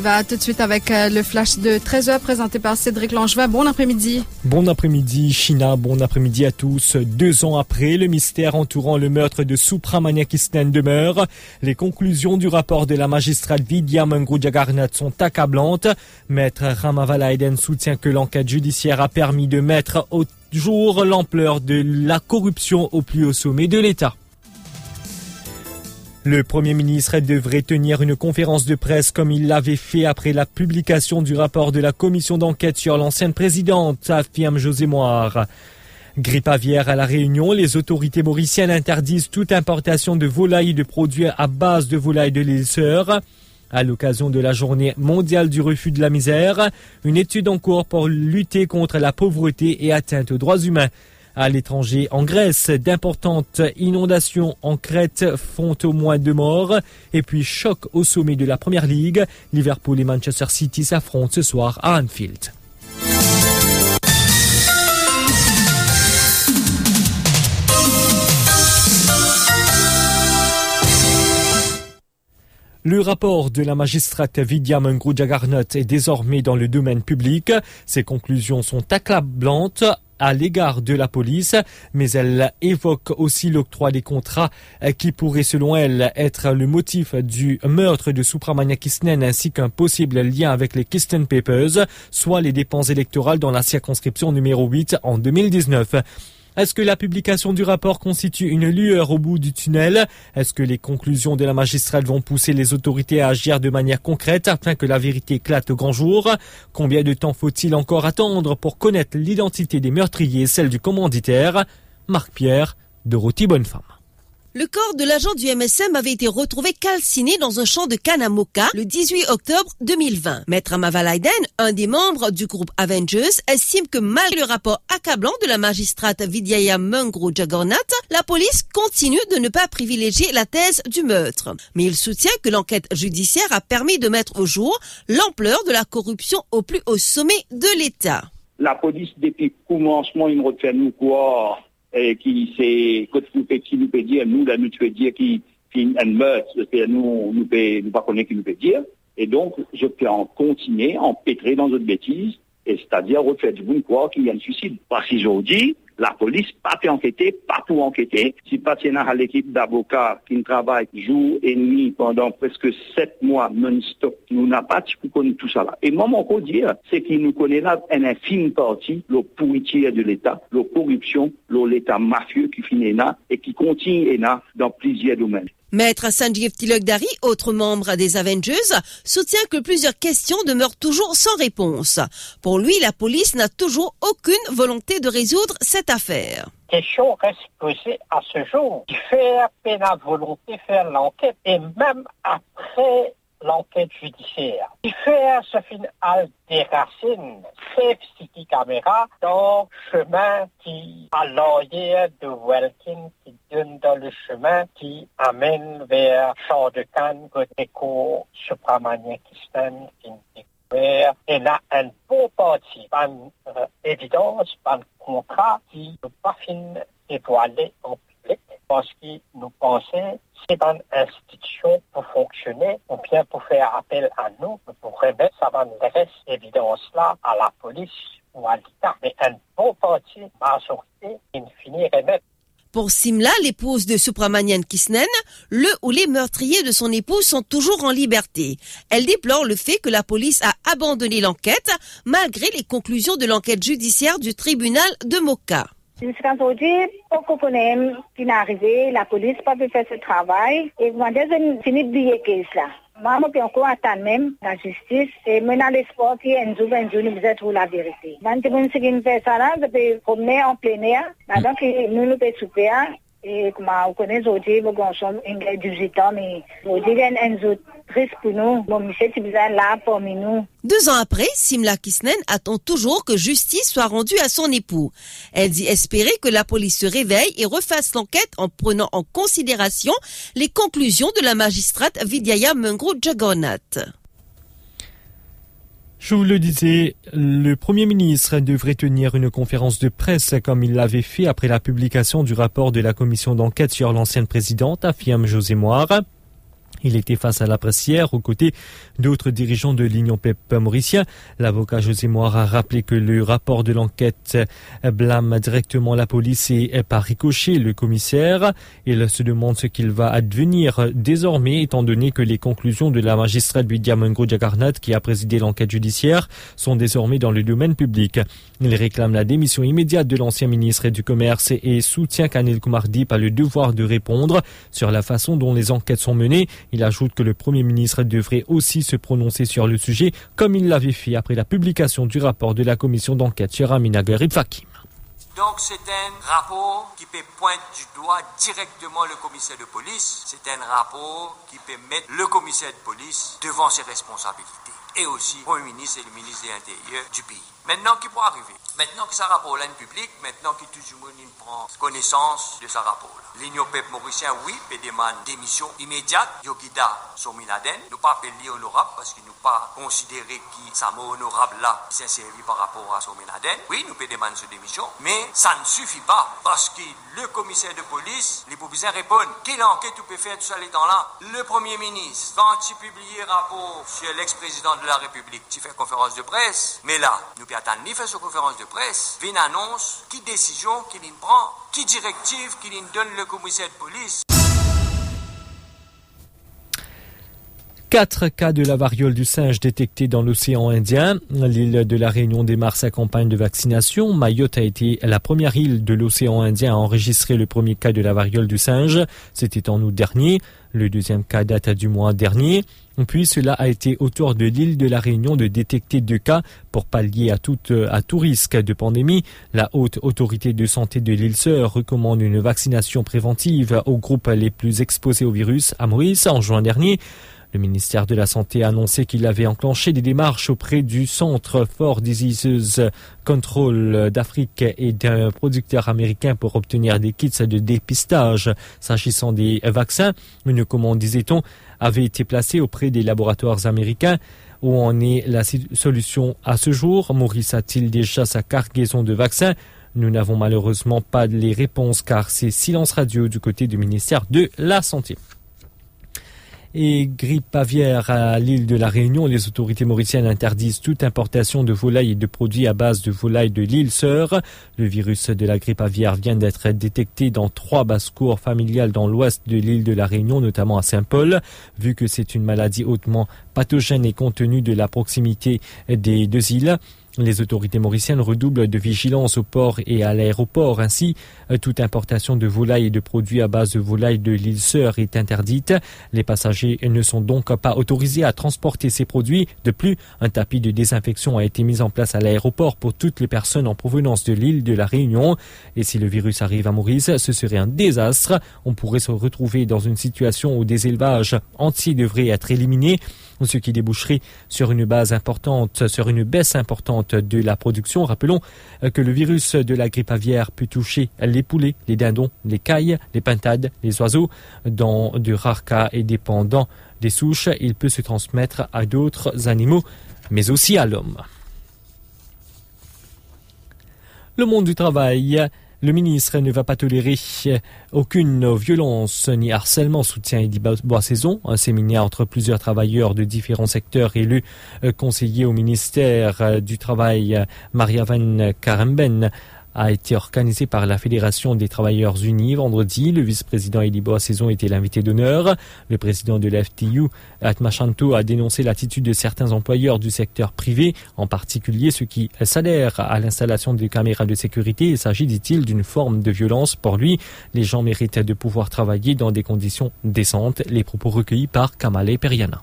va tout de suite avec euh, le flash de 13h présenté par Cédric Langevin. Bon après-midi. Bon après-midi, China. Bon après-midi à tous. Deux ans après, le mystère entourant le meurtre de Supramania Kisten demeure. Les conclusions du rapport de la magistrate Vidya Jagarnath sont accablantes. Maître Ramavala Eden soutient que l'enquête judiciaire a permis de mettre au jour l'ampleur de la corruption au plus haut sommet de l'État. Le Premier ministre devrait tenir une conférence de presse comme il l'avait fait après la publication du rapport de la commission d'enquête sur l'ancienne présidente, affirme José Moire. Grippe aviaire à la Réunion, les autorités mauriciennes interdisent toute importation de volailles et de produits à base de volailles de l'Esseur. À l'occasion de la journée mondiale du refus de la misère, une étude en cours pour lutter contre la pauvreté et atteinte aux droits humains à l'étranger. En Grèce, d'importantes inondations en Crète font au moins deux morts. Et puis choc au sommet de la Première Ligue. Liverpool et Manchester City s'affrontent ce soir à Anfield. Le rapport de la magistrate Vidya Mungru Jagarnath est désormais dans le domaine public. Ses conclusions sont accablantes à l'égard de la police, mais elle évoque aussi l'octroi des contrats qui pourraient selon elle être le motif du meurtre de Supramania Kisnen ainsi qu'un possible lien avec les Kisten Papers, soit les dépenses électorales dans la circonscription numéro 8 en 2019. Est-ce que la publication du rapport constitue une lueur au bout du tunnel? Est-ce que les conclusions de la magistrate vont pousser les autorités à agir de manière concrète afin que la vérité éclate au grand jour? Combien de temps faut-il encore attendre pour connaître l'identité des meurtriers, celle du commanditaire? Marc Pierre, Dorothy Bonnefemme. Le corps de l'agent du MSM avait été retrouvé calciné dans un champ de Kanamoka le 18 octobre 2020. Maître Amavalaiden, un des membres du groupe Avengers, estime que malgré le rapport accablant de la magistrate Vidyaya Mungro Jagannath, la police continue de ne pas privilégier la thèse du meurtre. Mais il soutient que l'enquête judiciaire a permis de mettre au jour l'ampleur de la corruption au plus haut sommet de l'État. La police, depuis commencement, il retient et qui c'est qui nous peut dire nous là nous peut dire qui qui un meurtre nous nous peut nous pas connaître qui nous peut dire. Et donc je peux en continuer en pétrer dans notre bêtise et c'est-à-dire refaire du bon quoi qu'il y a un suicide. Parce qu'aujourd'hui la police pas pu enquêter, pas pour enquêter. Si pas à l'équipe d'avocats qui travaille jour et nuit pendant presque sept mois non-stop, nous n'a pas connu tout ça là. Et moi, mon coup dire, c'est qu'il nous connaît là une infime partie, le pourritier de l'État, la corruption, l'État mafieux qui finit là et qui continue là dans plusieurs domaines. Maître Sanjeev Tilokdari, autre membre des Avengers, soutient que plusieurs questions demeurent toujours sans réponse. Pour lui, la police n'a toujours aucune volonté de résoudre cette affaire. Question reste posée à ce jour. L'enquête judiciaire. Il fait ce final des racines, c'est City Camera dans le chemin qui a l'arrière de Welkin qui donne dans le chemin qui amène vers Champ de Cannes, côté Supramania Kistan, qui découvert. Et là, un beau parti, une euh, évidence, un contrat qui ne pas fin dévoilé en parce que nous pensons c'est une institution pour fonctionner, ou bien pour faire appel à nous, pour remettre ça reste évidence-là à la police ou à l'État. Mais un bon parti, majorité, il finit remettre pour Simla, l'épouse de Supramanian Kisnen, le ou les meurtriers de son épouse sont toujours en liberté. Elle déplore le fait que la police a abandonné l'enquête malgré les conclusions de l'enquête judiciaire du tribunal de Moka. Jusqu'à aujourd'hui, aucun problème qui n'est arrivé, la police n'a pas pu faire ce travail. Et moi, je finis de dire que ça. Moi, je encore attendre même la justice. Et maintenant, l'espoir qu'il y ait un jour, un jour, nous trouver la vérité. Maintenant, qui nous fait ça, je peux promener en plein air. Donc, nous, nous pouvons souper. Et comme on connaît aujourd'hui, nous sommes en 18 ans, mais aujourd'hui, il y a un jour triste pour nous. Bon, Michel, tu besoin là parmi nous. Deux ans après, Simla Kisnen attend toujours que justice soit rendue à son époux. Elle dit espérer que la police se réveille et refasse l'enquête en prenant en considération les conclusions de la magistrate Vidyaya Mungro Jagannath. Je vous le disais, le Premier ministre devrait tenir une conférence de presse comme il l'avait fait après la publication du rapport de la commission d'enquête sur l'ancienne présidente, affirme José Moire. Il était face à la presse hier aux côtés d'autres dirigeants de l'Union PEP mauricien. L'avocat José Moire a rappelé que le rapport de l'enquête blâme directement la police et par ricochet le commissaire. Il se demande ce qu'il va advenir désormais étant donné que les conclusions de la magistrate Bidiamengo Jagarnat qui a présidé l'enquête judiciaire sont désormais dans le domaine public. Il réclame la démission immédiate de l'ancien ministre du Commerce et soutient qu'Anil Koumardi a le devoir de répondre sur la façon dont les enquêtes sont menées il ajoute que le Premier ministre devrait aussi se prononcer sur le sujet, comme il l'avait fait après la publication du rapport de la commission d'enquête sur Amina Fakim. Donc c'est un rapport qui peut pointer du doigt directement le commissaire de police. C'est un rapport qui peut mettre le commissaire de police devant ses responsabilités. Et aussi le Premier ministre et le ministre de l'Intérieur du pays. Maintenant, qui peut arriver Maintenant que ça rapport là public, maintenant que tout le monde prend connaissance de ce rapport-là. L'Union peuple mauricien, oui, peut demander démission immédiate. Yogida Sominaden, nous pas appeler honorable parce qu'il nous pas considéré que ça mot honorable là, s'est servi par rapport à Sominaden. Oui, nous peut demander cette démission, mais ça ne suffit pas parce que le commissaire de police, les besoin répondent. Quelle enquête tu peux faire tout ça les temps-là? Le premier ministre, quand tu publies un rapport sur l'ex-président de la République, tu fais conférence de presse, mais là, nous peut attendre ni faire cette conférence de presse, une annonce, qui décision qu'il prend, qui directive qu'il donne le commissaire de police. Quatre cas de la variole du singe détectés dans l'océan Indien. L'île de la Réunion démarre sa campagne de vaccination. Mayotte a été la première île de l'océan Indien à enregistrer le premier cas de la variole du singe. C'était en août dernier. Le deuxième cas date du mois dernier. Puis cela a été autour de l'île de la Réunion de détecter deux cas pour pallier à tout, tout risque de pandémie. La haute autorité de santé de l'île Sœur recommande une vaccination préventive aux groupes les plus exposés au virus à Maurice en juin dernier. Le ministère de la Santé a annoncé qu'il avait enclenché des démarches auprès du Centre for Diseases Control d'Afrique et d'un producteur américain pour obtenir des kits de dépistage. S'agissant des vaccins, une commande, disait-on, avait été placée auprès des laboratoires américains. Où en est la solution à ce jour? Maurice a-t-il déjà sa cargaison de vaccins? Nous n'avons malheureusement pas les réponses car c'est silence radio du côté du ministère de la Santé et grippe aviaire à l'île de la Réunion. Les autorités mauriciennes interdisent toute importation de volailles et de produits à base de volailles de l'île Sœur. Le virus de la grippe aviaire vient d'être détecté dans trois basses-cours familiales dans l'ouest de l'île de la Réunion, notamment à Saint-Paul. Vu que c'est une maladie hautement pathogène et compte tenu de la proximité des deux îles, les autorités mauriciennes redoublent de vigilance au port et à l'aéroport. Ainsi, toute importation de volailles et de produits à base de volailles de l'île Sœur est interdite. Les passagers ne sont donc pas autorisés à transporter ces produits. De plus, un tapis de désinfection a été mis en place à l'aéroport pour toutes les personnes en provenance de l'île de la Réunion. Et si le virus arrive à Maurice, ce serait un désastre. On pourrait se retrouver dans une situation où des élevages entiers devraient être éliminés ce qui déboucherait sur une base importante, sur une baisse importante de la production. Rappelons que le virus de la grippe aviaire peut toucher les poulets, les dindons, les cailles, les pintades, les oiseaux. Dans de rares cas et dépendant des souches, il peut se transmettre à d'autres animaux, mais aussi à l'homme. Le monde du travail le ministre ne va pas tolérer aucune violence ni harcèlement, soutient Eddie Boissaison. Un séminaire entre plusieurs travailleurs de différents secteurs et le conseiller au ministère du Travail, Maria Van Karemben, a été organisé par la Fédération des travailleurs unis vendredi. Le vice-président Elibo Saison était l'invité d'honneur. Le président de la FTU, Atmachanto, a dénoncé l'attitude de certains employeurs du secteur privé, en particulier ceux qui s'adhèrent à l'installation des caméras de sécurité. Il s'agit, dit-il, d'une forme de violence. Pour lui, les gens méritent de pouvoir travailler dans des conditions décentes. Les propos recueillis par Kamale Periana.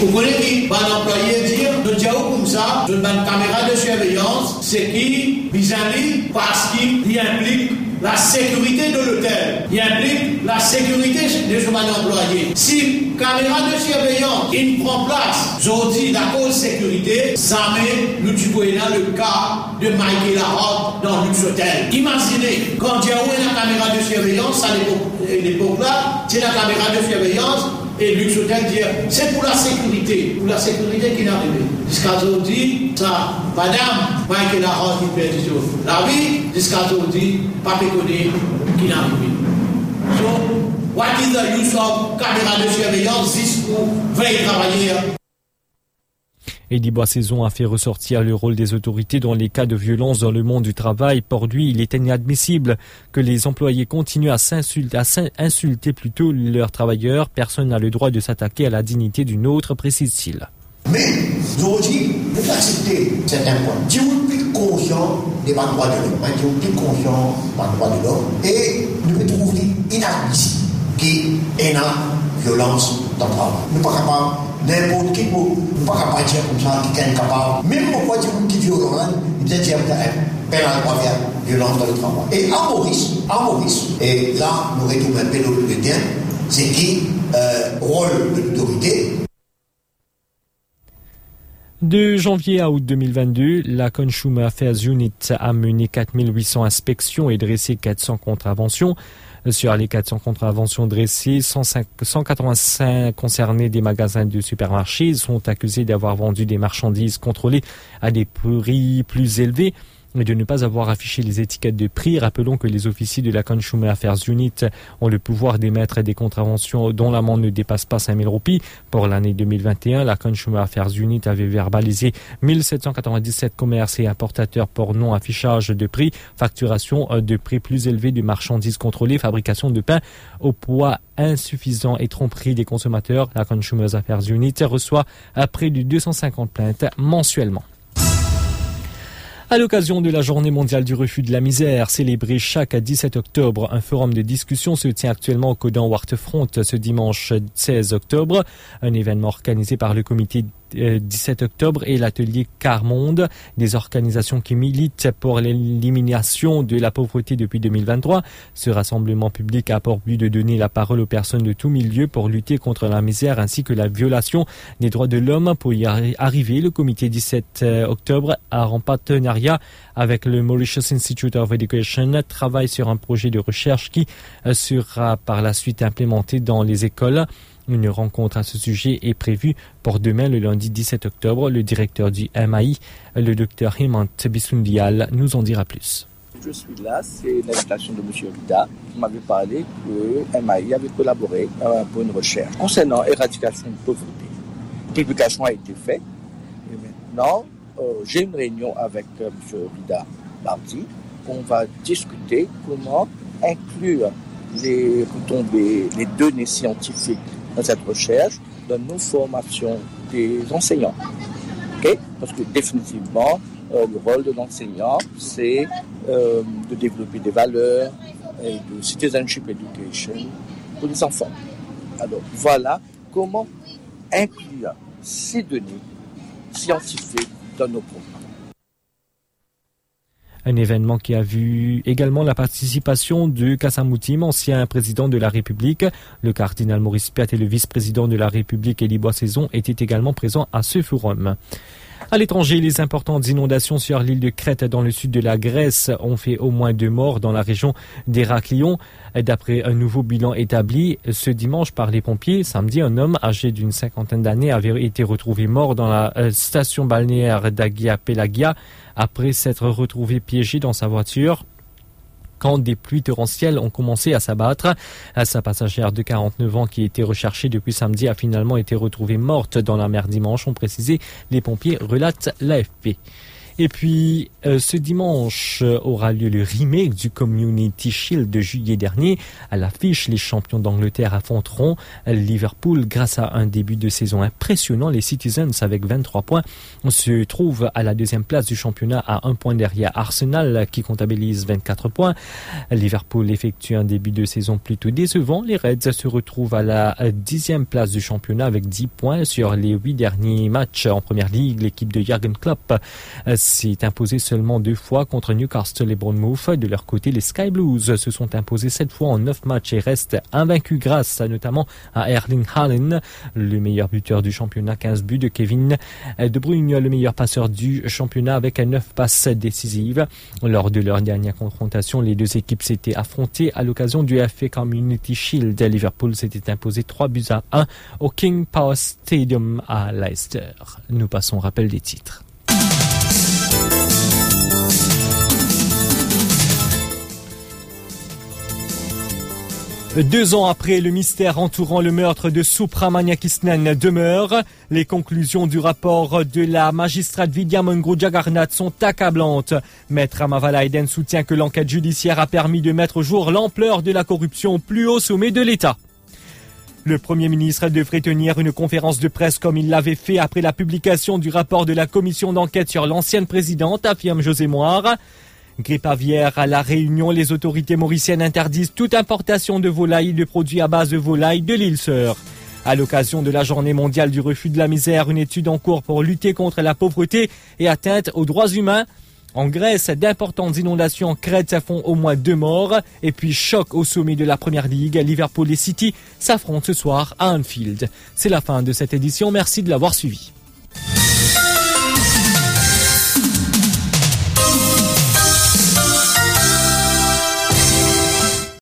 Vous connaissez qui va l'employé dire, de diao comme ça, de une caméra de surveillance, c'est qui, vis-à-vis, parce qu'il implique la sécurité de l'hôtel. Il implique la sécurité de son employé. Si caméra de surveillance, il prend place, je dis, la cause sécurité, ça met le dans le cas de Michael Larotte dans Lux Hôtel. Imaginez, quand il y a une caméra de surveillance, à l'époque-là, c'est la caméra de surveillance, Et Luc Sautel dit, c'est pour la sécurité, pour la sécurité qu'il est arrivé. Jusqu'à aujourd'hui, ça, madame, Michael Arras, il perd la vie, jusqu'à aujourd'hui, pas péconné qu'il est arrivé. So, what is the use of caméra de surveillance, 10 ou 20 travailleurs Eddie Boissaison a fait ressortir le rôle des autorités dans les cas de violence dans le monde du travail. Pour lui, il est inadmissible que les employés continuent à s'insulter, insulter plutôt leurs travailleurs. Personne n'a le droit de s'attaquer à la dignité d'une autre, précise-t-il. Mais aujourd'hui, il faut accepter certains points. Je suis plus conscient des droits de l'homme. Je suis plus conscient des droits de l'homme. Et nous trouvons inadmissible qu'il y ait une violence dans le travail. Nous ne n'importe qui peut pas capable dire comme ça, quelqu'un est capable. Même pourquoi dire qui violent, il peut dire pénal pour faire violence dans le travail. Et à Maurice, à Maurice, et là, nous retournons un peu le c'est qui euh, rôle de l'autorité. De janvier à août 2022, la Consumer Affairs Unit a mené 4800 inspections et dressé 400 contraventions. Sur les 400 contraventions dressées, 185 concernés des magasins de supermarchés sont accusés d'avoir vendu des marchandises contrôlées à des prix plus élevés mais de ne pas avoir affiché les étiquettes de prix. Rappelons que les officiers de la Consumer Affairs Unit ont le pouvoir d'émettre des contraventions dont l'amende ne dépasse pas 5000 roupies. Pour l'année 2021, la Consumer Affairs Unit avait verbalisé 1797 commerces et importateurs pour non-affichage de prix, facturation de prix plus élevés de marchandises contrôlées, fabrication de pain au poids insuffisant et tromperie des consommateurs. La Consumer Affairs Unit reçoit près de 250 plaintes mensuellement. À l'occasion de la journée mondiale du refus de la misère, célébrée chaque 17 octobre, un forum de discussion se tient actuellement au Codan Waterfront ce dimanche 16 octobre. Un événement organisé par le comité 17 octobre et l'atelier Carmonde, des organisations qui militent pour l'élimination de la pauvreté depuis 2023. Ce rassemblement public a pour but de donner la parole aux personnes de tout milieu pour lutter contre la misère ainsi que la violation des droits de l'homme. Pour y arriver, le comité 17 euh, octobre en partenariat avec le Mauritius Institute of Education travaille sur un projet de recherche qui euh, sera par la suite implémenté dans les écoles. Une rencontre à ce sujet est prévue pour demain, le lundi 17 octobre. Le directeur du MAI, le docteur Hemant Bissundial, nous en dira plus. Je suis là, c'est l'invitation de M. Vida qui m'avait parlé que MAI avait collaboré euh, pour une recherche concernant l'éradication de pauvreté. Publication a été faite et maintenant euh, j'ai une réunion avec euh, M. Vida mardi. On va discuter comment inclure les retombées, les données scientifiques dans cette recherche, dans nos formations des enseignants. Parce que définitivement, euh, le rôle de l'enseignant, c'est euh, de développer des valeurs et de citizenship education pour les enfants. Alors voilà comment inclure ces données scientifiques dans nos programmes. Un événement qui a vu également la participation de Kassamoutim, ancien président de la République. Le cardinal Maurice Piat et le vice-président de la République, Élie Boissaison, étaient également présents à ce forum. À l'étranger, les importantes inondations sur l'île de Crète dans le sud de la Grèce ont fait au moins deux morts dans la région d'Héraklion. D'après un nouveau bilan établi ce dimanche par les pompiers, samedi, un homme âgé d'une cinquantaine d'années avait été retrouvé mort dans la euh, station balnéaire d'Agia Pelagia après s'être retrouvé piégé dans sa voiture quand des pluies torrentielles ont commencé à s'abattre. Sa passagère de 49 ans qui était recherchée depuis samedi a finalement été retrouvée morte dans la mer dimanche, ont précisé les pompiers, relate l'AFP. Et puis, euh, ce dimanche euh, aura lieu le remake du Community Shield de juillet dernier. À l'affiche, les champions d'Angleterre affronteront Liverpool grâce à un début de saison impressionnant. Les Citizens, avec 23 points, se trouvent à la deuxième place du championnat à un point derrière Arsenal qui comptabilise 24 points. Liverpool effectue un début de saison plutôt décevant. Les Reds se retrouvent à la dixième place du championnat avec 10 points sur les huit derniers matchs en première ligue. L'équipe de Jürgen Klopp s'est imposé seulement deux fois contre Newcastle et Bournemouth. De leur côté, les Sky Blues se sont imposés sept fois en neuf matchs et restent invaincus grâce notamment à Erling Haaland, le meilleur buteur du championnat, 15 buts de Kevin De Bruyne, le meilleur passeur du championnat avec neuf passes décisives. Lors de leur dernière confrontation, les deux équipes s'étaient affrontées à l'occasion du FA Community Shield. Liverpool s'était imposé 3 buts à 1 au King Power Stadium à Leicester. Nous passons au rappel des titres. Deux ans après, le mystère entourant le meurtre de Supra Maniakisnen demeure. Les conclusions du rapport de la magistrate Vidya Jagarnath sont accablantes. Maître Amavalaiden soutient que l'enquête judiciaire a permis de mettre au jour l'ampleur de la corruption au plus haut sommet de l'État. Le Premier ministre devrait tenir une conférence de presse comme il l'avait fait après la publication du rapport de la commission d'enquête sur l'ancienne présidente, affirme José Moire. Grippe aviaire à la Réunion, les autorités mauriciennes interdisent toute importation de volailles et de produits à base de volailles de l'île Sœur. À l'occasion de la journée mondiale du refus de la misère, une étude en cours pour lutter contre la pauvreté et atteinte aux droits humains. En Grèce, d'importantes inondations en Crète font au moins deux morts. Et puis choc au sommet de la Première Ligue, Liverpool et City s'affrontent ce soir à Anfield. C'est la fin de cette édition, merci de l'avoir suivi.